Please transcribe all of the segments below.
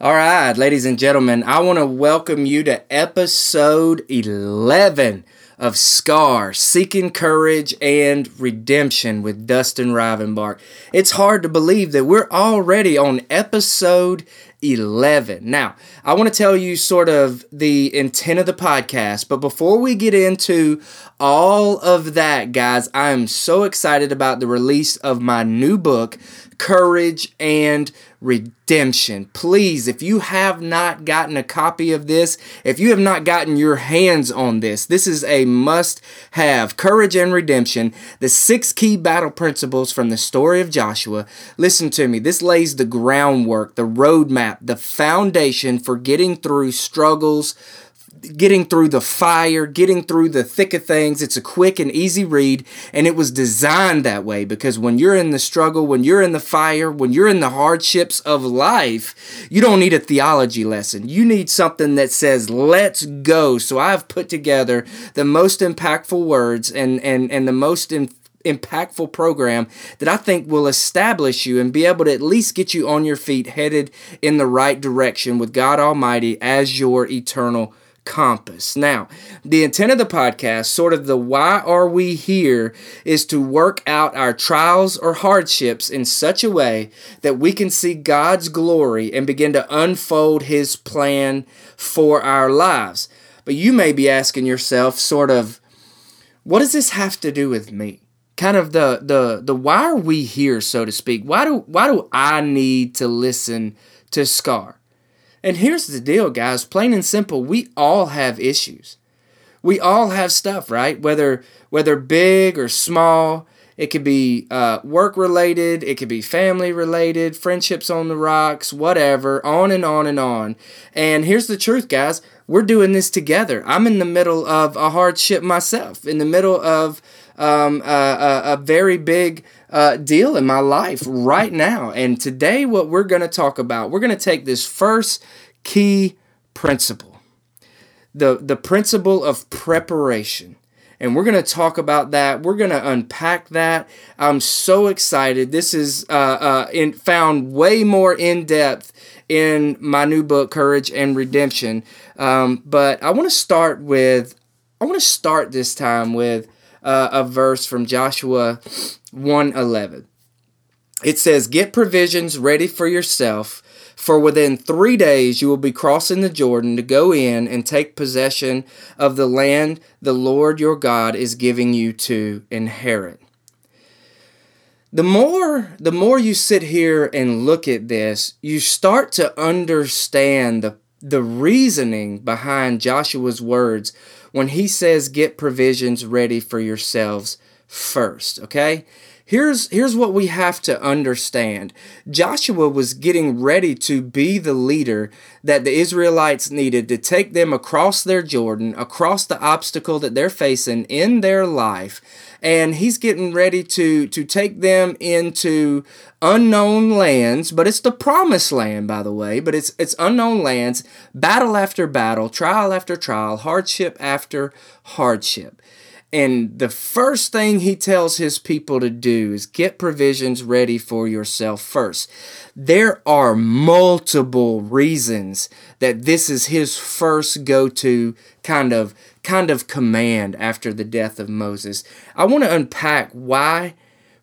All right, ladies and gentlemen, I want to welcome you to episode 11 of Scar Seeking Courage and Redemption with Dustin Rivenbark. It's hard to believe that we're already on episode 11. Now, I want to tell you sort of the intent of the podcast, but before we get into all of that, guys, I am so excited about the release of my new book, Courage and Redemption. Please, if you have not gotten a copy of this, if you have not gotten your hands on this, this is a must have. Courage and Redemption, the six key battle principles from the story of Joshua. Listen to me, this lays the groundwork, the roadmap, the foundation for getting through struggles getting through the fire, getting through the thick of things. It's a quick and easy read, and it was designed that way because when you're in the struggle, when you're in the fire, when you're in the hardships of life, you don't need a theology lesson. You need something that says, let's go. So I've put together the most impactful words and, and, and the most in, impactful program that I think will establish you and be able to at least get you on your feet headed in the right direction with God Almighty as your eternal compass. Now, the intent of the podcast, sort of the why are we here, is to work out our trials or hardships in such a way that we can see God's glory and begin to unfold His plan for our lives. But you may be asking yourself, sort of, what does this have to do with me? Kind of the the the why are we here, so to speak? Why do why do I need to listen to Scar? And here's the deal, guys plain and simple, we all have issues. We all have stuff, right? Whether whether big or small, it could be uh, work related, it could be family related, friendships on the rocks, whatever, on and on and on. And here's the truth, guys we're doing this together. I'm in the middle of a hardship myself, in the middle of um, a, a, a, very big uh, deal in my life right now. And today, what we're going to talk about, we're going to take this first key principle the, the principle of preparation. And we're going to talk about that. We're going to unpack that. I'm so excited. This is uh, uh, in, found way more in depth in my new book, Courage and Redemption. Um, but I want to start with, I want to start this time with uh, a verse from Joshua 1:11. It says, "Get provisions ready for yourself, for within 3 days you will be crossing the Jordan to go in and take possession of the land the Lord your God is giving you to inherit." The more the more you sit here and look at this, you start to understand the the reasoning behind Joshua's words when he says get provisions ready for yourselves first, okay? Here's here's what we have to understand. Joshua was getting ready to be the leader that the Israelites needed to take them across their Jordan, across the obstacle that they're facing in their life and he's getting ready to to take them into unknown lands but it's the promised land by the way but it's it's unknown lands battle after battle trial after trial hardship after hardship and the first thing he tells his people to do is get provisions ready for yourself first. There are multiple reasons that this is his first go-to kind of kind of command after the death of Moses. I want to unpack why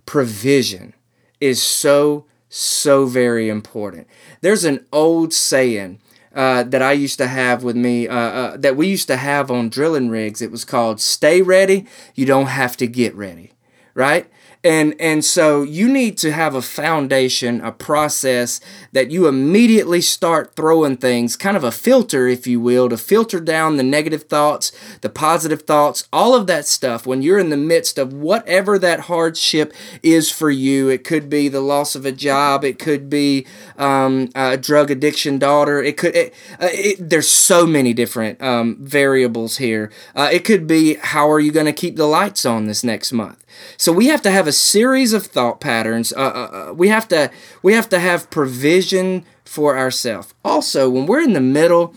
provision is so so very important. There's an old saying uh, that I used to have with me, uh, uh, that we used to have on drilling rigs. It was called Stay Ready, You Don't Have to Get Ready, right? And, and so you need to have a foundation, a process that you immediately start throwing things, kind of a filter, if you will, to filter down the negative thoughts, the positive thoughts, all of that stuff when you're in the midst of whatever that hardship is for you. It could be the loss of a job, it could be um, a drug addiction daughter, it could, it, uh, it, there's so many different um, variables here. Uh, it could be how are you going to keep the lights on this next month? So we have to have a series of thought patterns. Uh, uh, uh, we have to we have to have provision for ourselves. Also, when we're in the middle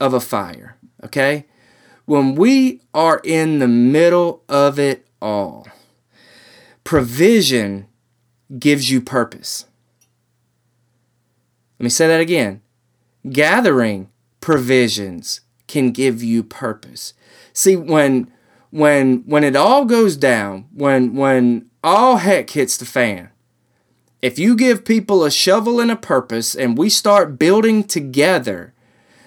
of a fire, okay, when we are in the middle of it all, provision gives you purpose. Let me say that again. gathering provisions can give you purpose. See, when when when it all goes down, when when all heck hits the fan, if you give people a shovel and a purpose and we start building together,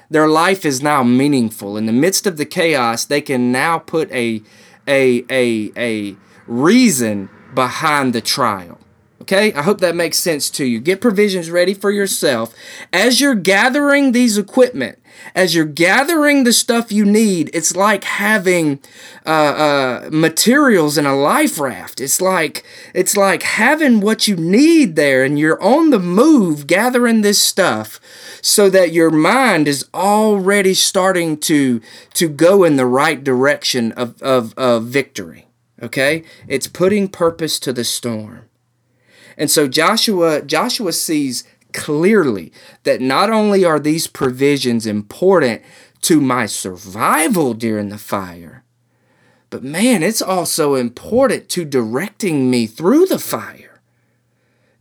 their life is now meaningful. In the midst of the chaos, they can now put a a a a reason behind the trial. Okay, I hope that makes sense to you. Get provisions ready for yourself. As you're gathering these equipment, as you're gathering the stuff you need, it's like having uh, uh, materials in a life raft. It's like it's like having what you need there, and you're on the move gathering this stuff, so that your mind is already starting to to go in the right direction of of, of victory. Okay, it's putting purpose to the storm. And so Joshua Joshua sees clearly that not only are these provisions important to my survival during the fire, but man, it's also important to directing me through the fire.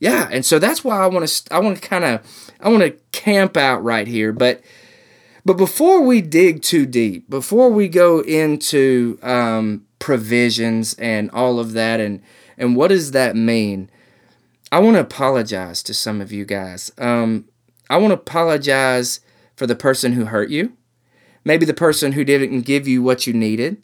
Yeah, and so that's why I want to I want to kind of I want to camp out right here, but but before we dig too deep, before we go into um, provisions and all of that, and and what does that mean? I want to apologize to some of you guys. Um, I want to apologize for the person who hurt you, maybe the person who didn't give you what you needed,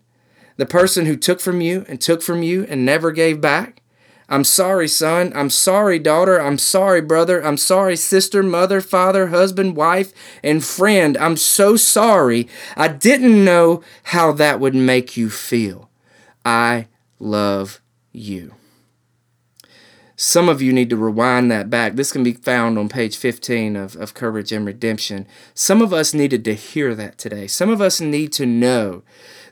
the person who took from you and took from you and never gave back. I'm sorry, son. I'm sorry, daughter. I'm sorry, brother. I'm sorry, sister, mother, father, husband, wife, and friend. I'm so sorry. I didn't know how that would make you feel. I love you. Some of you need to rewind that back. This can be found on page 15 of, of Courage and Redemption. Some of us needed to hear that today. Some of us need to know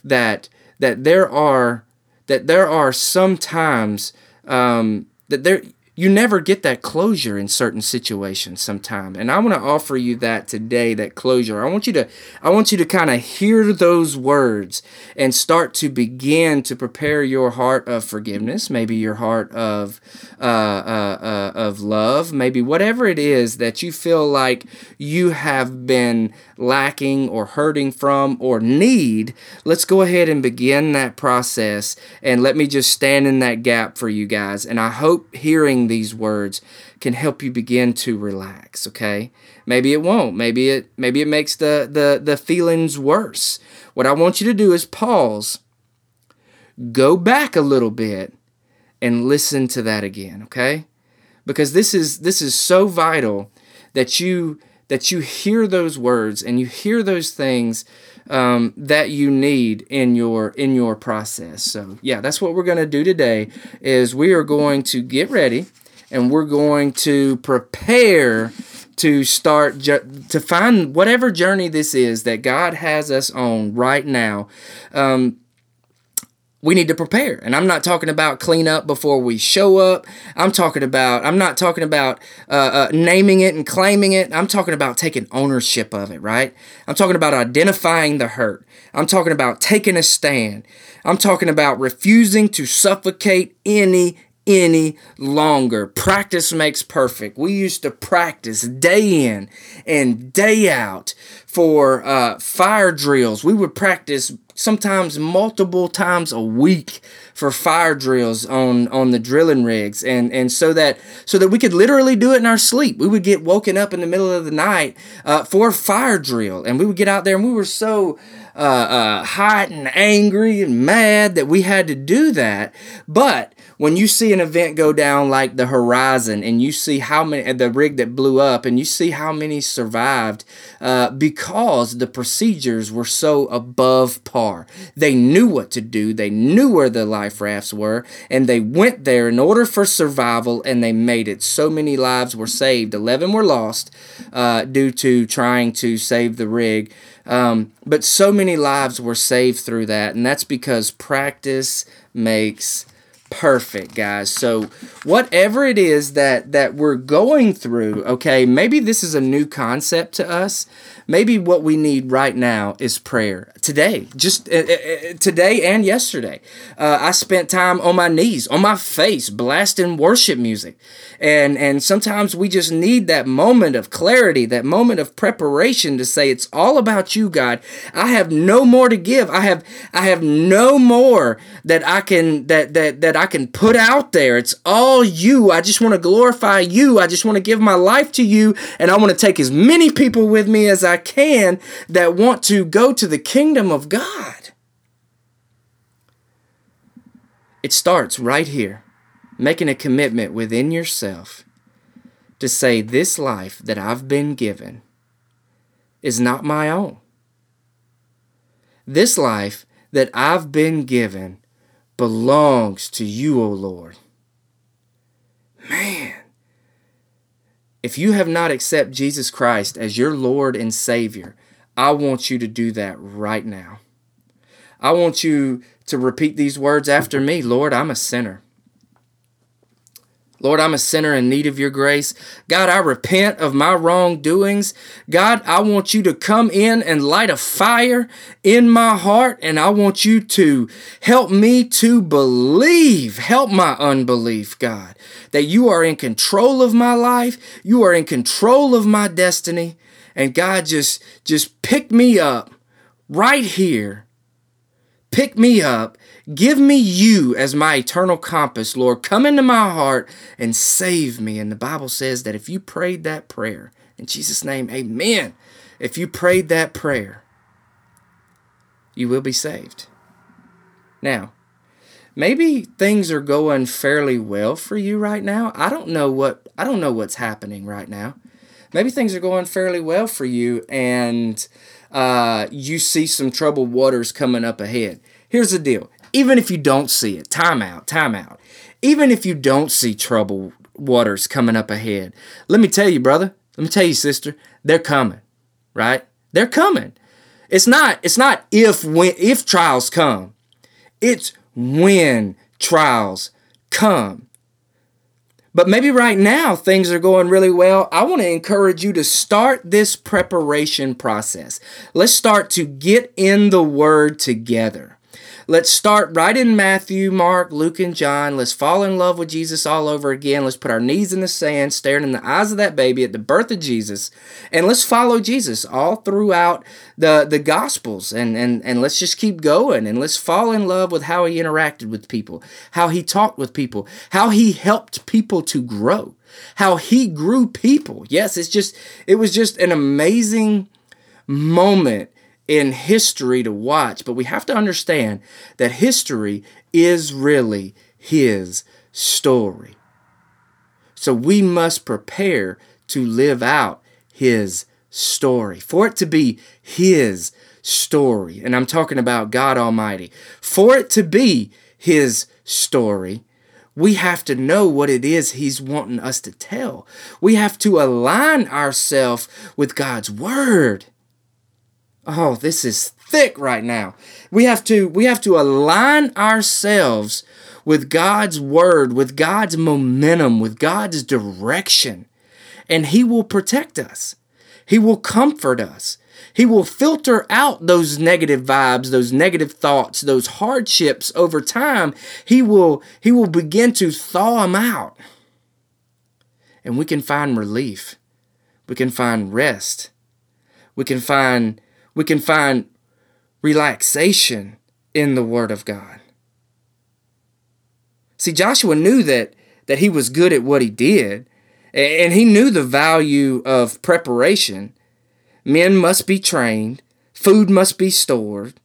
that that there are that there are sometimes um, that there you never get that closure in certain situations sometime. And i want to offer you that today that closure. I want you to i want you to kind of hear those words and start to begin to prepare your heart of forgiveness maybe your heart of uh, uh, uh, of love maybe whatever it is that you feel like you have been lacking or hurting from or need let's go ahead and begin that process and let me just stand in that gap for you guys and i hope hearing these words can help you begin to relax, okay? Maybe it won't. Maybe it maybe it makes the the the feelings worse. What I want you to do is pause. Go back a little bit and listen to that again, okay? Because this is this is so vital that you that you hear those words and you hear those things um, that you need in your in your process. So yeah, that's what we're going to do today. Is we are going to get ready and we're going to prepare to start to find whatever journey this is that God has us on right now. Um, we need to prepare. And I'm not talking about clean up before we show up. I'm talking about, I'm not talking about uh, uh, naming it and claiming it. I'm talking about taking ownership of it, right? I'm talking about identifying the hurt. I'm talking about taking a stand. I'm talking about refusing to suffocate any any longer. Practice makes perfect. We used to practice day in and day out for uh, fire drills. We would practice sometimes multiple times a week for fire drills on on the drilling rigs and and so that so that we could literally do it in our sleep we would get woken up in the middle of the night uh, for a fire drill and we would get out there and we were so uh, uh, hot and angry and mad that we had to do that but when you see an event go down like the Horizon and you see how many the rig that blew up and you see how many survived uh, because the procedures were so above par. They knew what to do. They knew where the life rafts were and they went there in order for survival and they made it. So many lives were saved. Eleven were lost uh, due to trying to save the rig. Um, but so many lives were saved through that, and that's because practice makes perfect, guys. So whatever it is that that we're going through, okay, maybe this is a new concept to us. Maybe what we need right now is prayer. Today, just uh, uh, today and yesterday, uh, I spent time on my knees, on my face, blasting worship music, and and sometimes we just need that moment of clarity, that moment of preparation to say it's all about you, God. I have no more to give. I have I have no more that I can that that that I can put out there. It's all you. I just want to glorify you. I just want to give my life to you, and I want to take as many people with me as I I can that want to go to the kingdom of God. It starts right here, making a commitment within yourself to say, This life that I've been given is not my own. This life that I've been given belongs to you, O Lord. Man, if you have not accepted Jesus Christ as your Lord and Savior, I want you to do that right now. I want you to repeat these words after me Lord, I'm a sinner. Lord, I'm a sinner in need of your grace. God, I repent of my wrongdoings. God, I want you to come in and light a fire in my heart, and I want you to help me to believe. Help my unbelief, God, that you are in control of my life, you are in control of my destiny, and God, just, just pick me up right here. Pick me up Give me you as my eternal compass, Lord. Come into my heart and save me. And the Bible says that if you prayed that prayer, in Jesus' name, amen. If you prayed that prayer, you will be saved. Now, maybe things are going fairly well for you right now. I don't know what I don't know what's happening right now. Maybe things are going fairly well for you and uh, you see some troubled waters coming up ahead. Here's the deal even if you don't see it, time out, time out. Even if you don't see trouble waters coming up ahead, let me tell you, brother, let me tell you, sister, they're coming, right? They're coming. It's not, it's not if when if trials come. It's when trials come. But maybe right now things are going really well. I want to encourage you to start this preparation process. Let's start to get in the Word together. Let's start right in Matthew, Mark, Luke, and John. Let's fall in love with Jesus all over again. Let's put our knees in the sand, staring in the eyes of that baby at the birth of Jesus, and let's follow Jesus all throughout the, the Gospels. And, and, and let's just keep going and let's fall in love with how he interacted with people, how he talked with people, how he helped people to grow, how he grew people. Yes, it's just, it was just an amazing moment in history to watch, but we have to understand that history is really his story. So we must prepare to live out his story, for it to be his story. And I'm talking about God Almighty. For it to be his story, we have to know what it is he's wanting us to tell. We have to align ourselves with God's word. Oh, this is thick right now. We have to we have to align ourselves with God's word, with God's momentum, with God's direction. And he will protect us. He will comfort us. He will filter out those negative vibes, those negative thoughts, those hardships over time. He will he will begin to thaw them out. And we can find relief. We can find rest. We can find we can find relaxation in the Word of God. See, Joshua knew that, that he was good at what he did, and he knew the value of preparation. Men must be trained, food must be stored,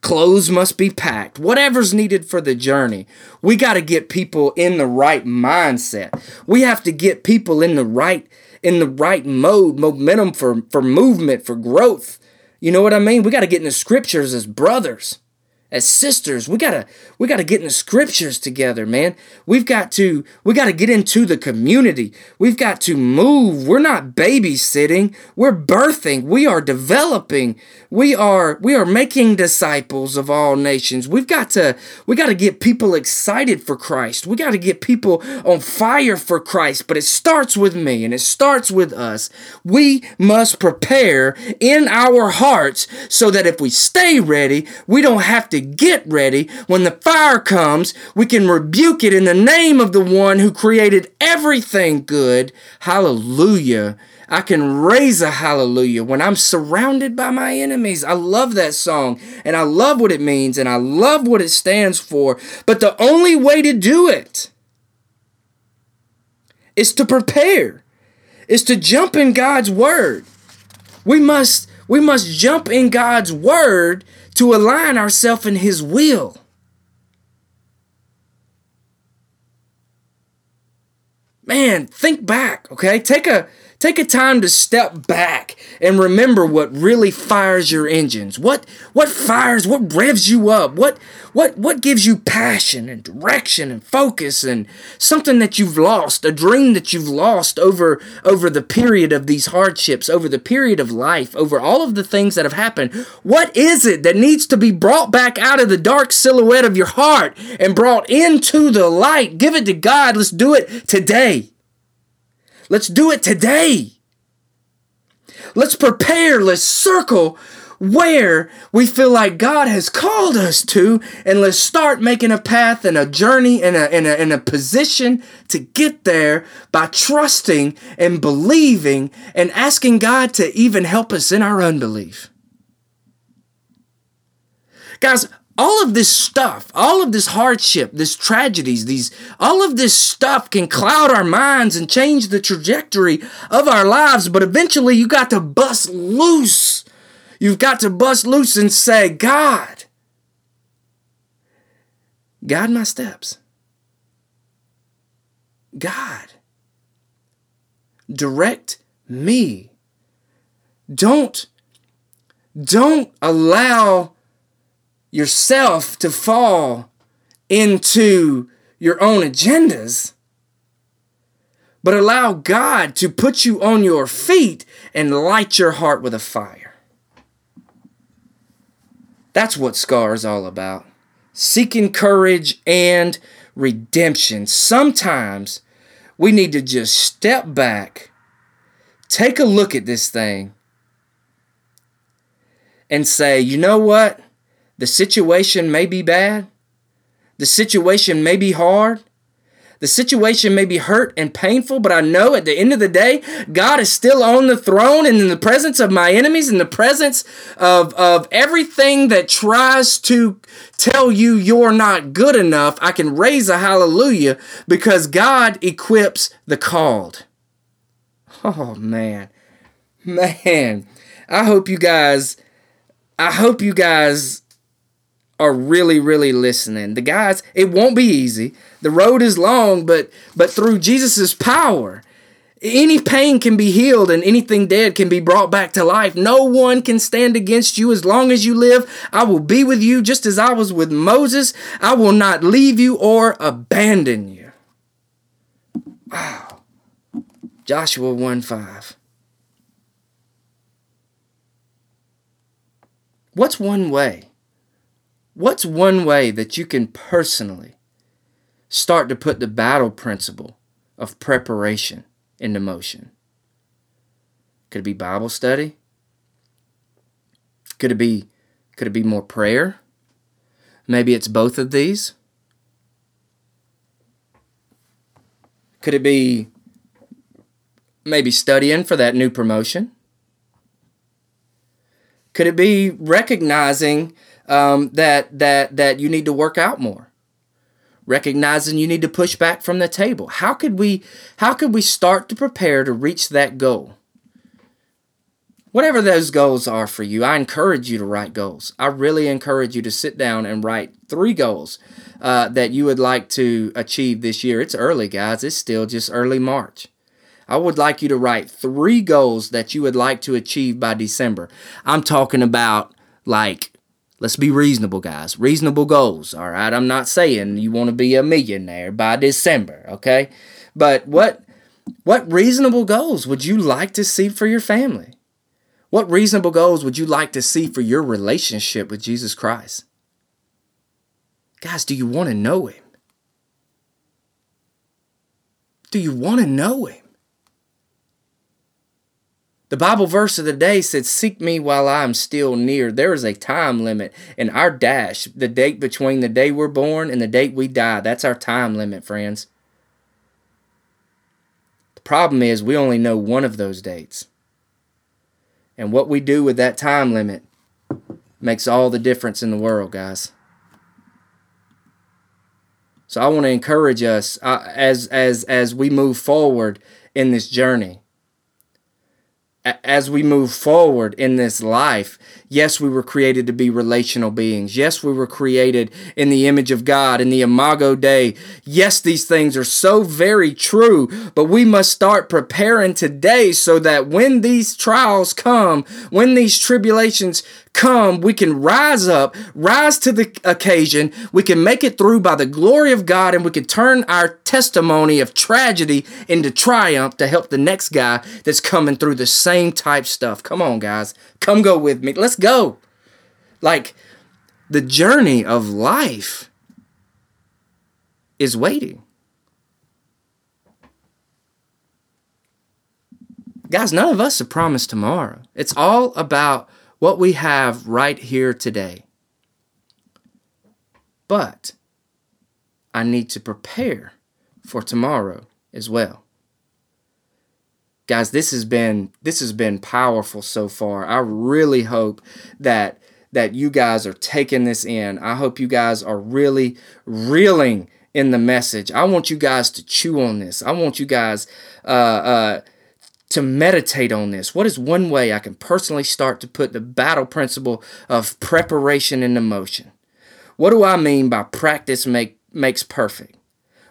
clothes must be packed, whatever's needed for the journey. We got to get people in the right mindset. We have to get people in the right in the right mode, momentum for for movement, for growth. You know what I mean? We got to get in the scriptures as brothers as sisters we gotta we gotta get in the scriptures together man. We've got to we gotta get into the community. We've got to move. We're not babysitting. We're birthing. We are developing. We are we are making disciples of all nations. We've got to we got to get people excited for christ. We got to get people on fire for christ. But it starts with me and it starts with us. We must prepare in our hearts so that if we stay ready we don't have to to get ready. When the fire comes, we can rebuke it in the name of the one who created everything good. Hallelujah. I can raise a hallelujah when I'm surrounded by my enemies. I love that song and I love what it means and I love what it stands for. But the only way to do it is to prepare, is to jump in God's word. We must we must jump in God's word to align ourselves in His will. Man, think back, okay? Take a Take a time to step back and remember what really fires your engines. What what fires, what revs you up? What what what gives you passion and direction and focus and something that you've lost, a dream that you've lost over over the period of these hardships, over the period of life, over all of the things that have happened. What is it that needs to be brought back out of the dark silhouette of your heart and brought into the light? Give it to God. Let's do it today. Let's do it today. Let's prepare, let's circle where we feel like God has called us to, and let's start making a path and a journey and a, and a, and a position to get there by trusting and believing and asking God to even help us in our unbelief. Guys, all of this stuff, all of this hardship, this tragedies, these all of this stuff can cloud our minds and change the trajectory of our lives, but eventually you got to bust loose. You've got to bust loose and say, God, guide my steps. God, direct me. Don't don't allow yourself to fall into your own agendas, but allow God to put you on your feet and light your heart with a fire. That's what Scar is all about. Seeking courage and redemption. Sometimes we need to just step back, take a look at this thing, and say, you know what? The situation may be bad. The situation may be hard. The situation may be hurt and painful, but I know at the end of the day, God is still on the throne and in the presence of my enemies, in the presence of, of everything that tries to tell you you're not good enough. I can raise a hallelujah because God equips the called. Oh, man. Man. I hope you guys, I hope you guys are really really listening. The guys it won't be easy. The road is long but but through jesus's power any pain can be healed and anything dead can be brought back to life. No one can stand against you. As long as you live i will be with you just as i was with moses. I will not leave you or abandon you. Wow. Joshua 1 5 what's one way What's one way that you can personally start to put the battle principle of preparation into motion? Could it be Bible study? Could it be could it be more prayer? Maybe it's both of these. Could it be maybe studying for that new promotion? Could it be recognizing um, that that that you need to work out more. Recognizing you need to push back from the table. How could we how could we start to prepare to reach that goal? Whatever those goals are for you i encourage you to write goals. I really encourage you to sit down and write three goals uh, that you would like to achieve this year. It's early guys. It's still just early march. I would like you to write three goals that you would like to achieve by December. I'm talking about like Let's be reasonable, guys. Reasonable goals, all right? I'm not saying you want to be a millionaire by December, okay? But what what reasonable goals would you like to see for your family? What reasonable goals would you like to see for your relationship with Jesus Christ? Guys, do you want to know him? Do you want to know him? The Bible verse of the day said, Seek me while I am still near. There is a time limit in our dash, the date between the day we're born and the date we die. That's our time limit, friends. The problem is, we only know one of those dates. And what we do with that time limit makes all the difference in the world, guys. So I want to encourage us uh, as as as we move forward in this journey as we move forward in this life, yes, we were created to be relational beings. Yes, we were created in the image of God, in the Imago Dei. Yes, these things are so very true, but we must start preparing today so that when these trials come, when these tribulations come, we can rise up, rise to the occasion, we can make it through by the glory of God, and we can turn our testimony of tragedy into triumph to help the next guy that's coming through the same type stuff. Come on, guys. Come go with me. Let's go. Like the journey of life is waiting. Guys, none of us are promised tomorrow. It's all about what we have right here today. But I need to prepare for tomorrow as well. Guys, this has been this has been powerful so far. I really hope that that you guys are taking this in. I hope you guys are really reeling in the message. I want you guys to chew on this. I want you guys uh, uh, to meditate on this. What is one way I can personally start to put the battle principle of preparation into motion? What do I mean by practice make, makes perfect?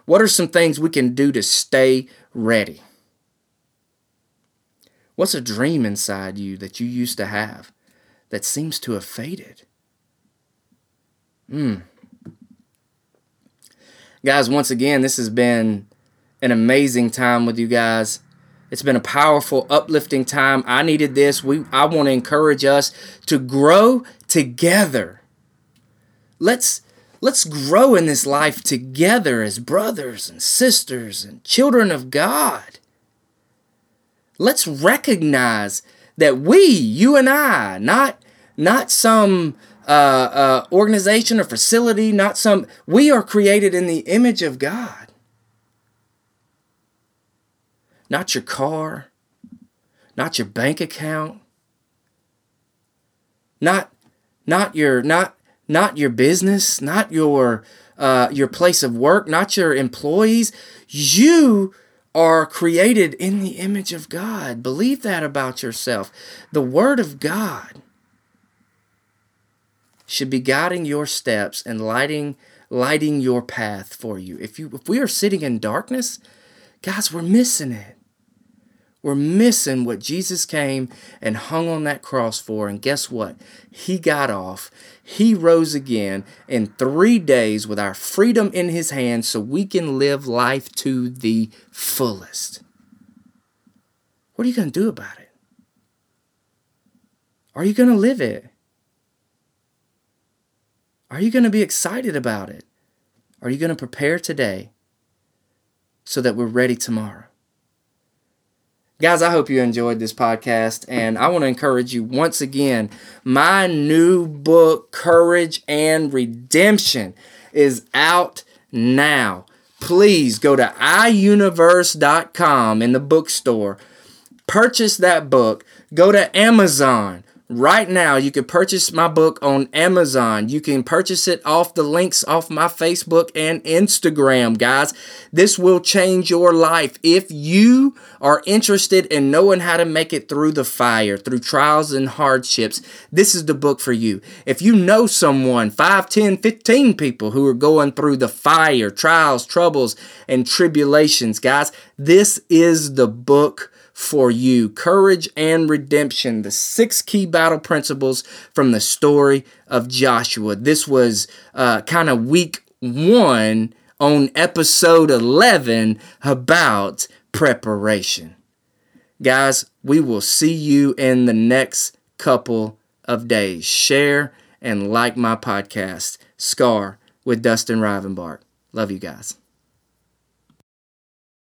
What are some things we can do to stay ready? What's a dream inside you that you used to have that seems to have faded? Hmm. Guys, once again, this has been an amazing time with you guys. It's been a powerful, uplifting time. I needed this. We I want to encourage us to grow together. Let's let's grow in this life together as brothers and sisters and children of God. Let's recognize that we, you and I, not not some uh, uh, organization or facility, not some, we are created in the image of God. Not your car, not your bank account, not not your not not your business, not your uh, your place of work, not your employees. You are created in the image of God. Believe that about yourself. The Word of God should be guiding your steps and lighting lighting your path for you. If you if we are sitting in darkness, guys, we're missing it. We're missing what Jesus came and hung on that cross for. And guess what? He got off. He rose again in three days with our freedom in his hands so we can live life to the fullest. What are you going to do about it? Are you going to live it? Are you going to be excited about it? Are you going to prepare today so that we're ready tomorrow? Guys, I hope you enjoyed this podcast, and I want to encourage you once again. My new book, Courage and Redemption, is out now. Please go to iuniverse.com in the bookstore, purchase that book, go to Amazon, right now you can purchase my book on amazon. You can purchase it off the links off my facebook and instagram guys. This will change your life. If you are interested in knowing how to make it through the fire through trials and hardships this is the book for you. If you know someone 5 10 15 people who are going through the fire trials troubles and tribulations guys this is the book for you courage and redemption, the six key battle principles from the story of Joshua. This was uh, kind of week one on episode 11 about preparation. Guys, we will see you in the next couple of days. Share and like my podcast, Scar with Dustin Rivenbark. Love you guys.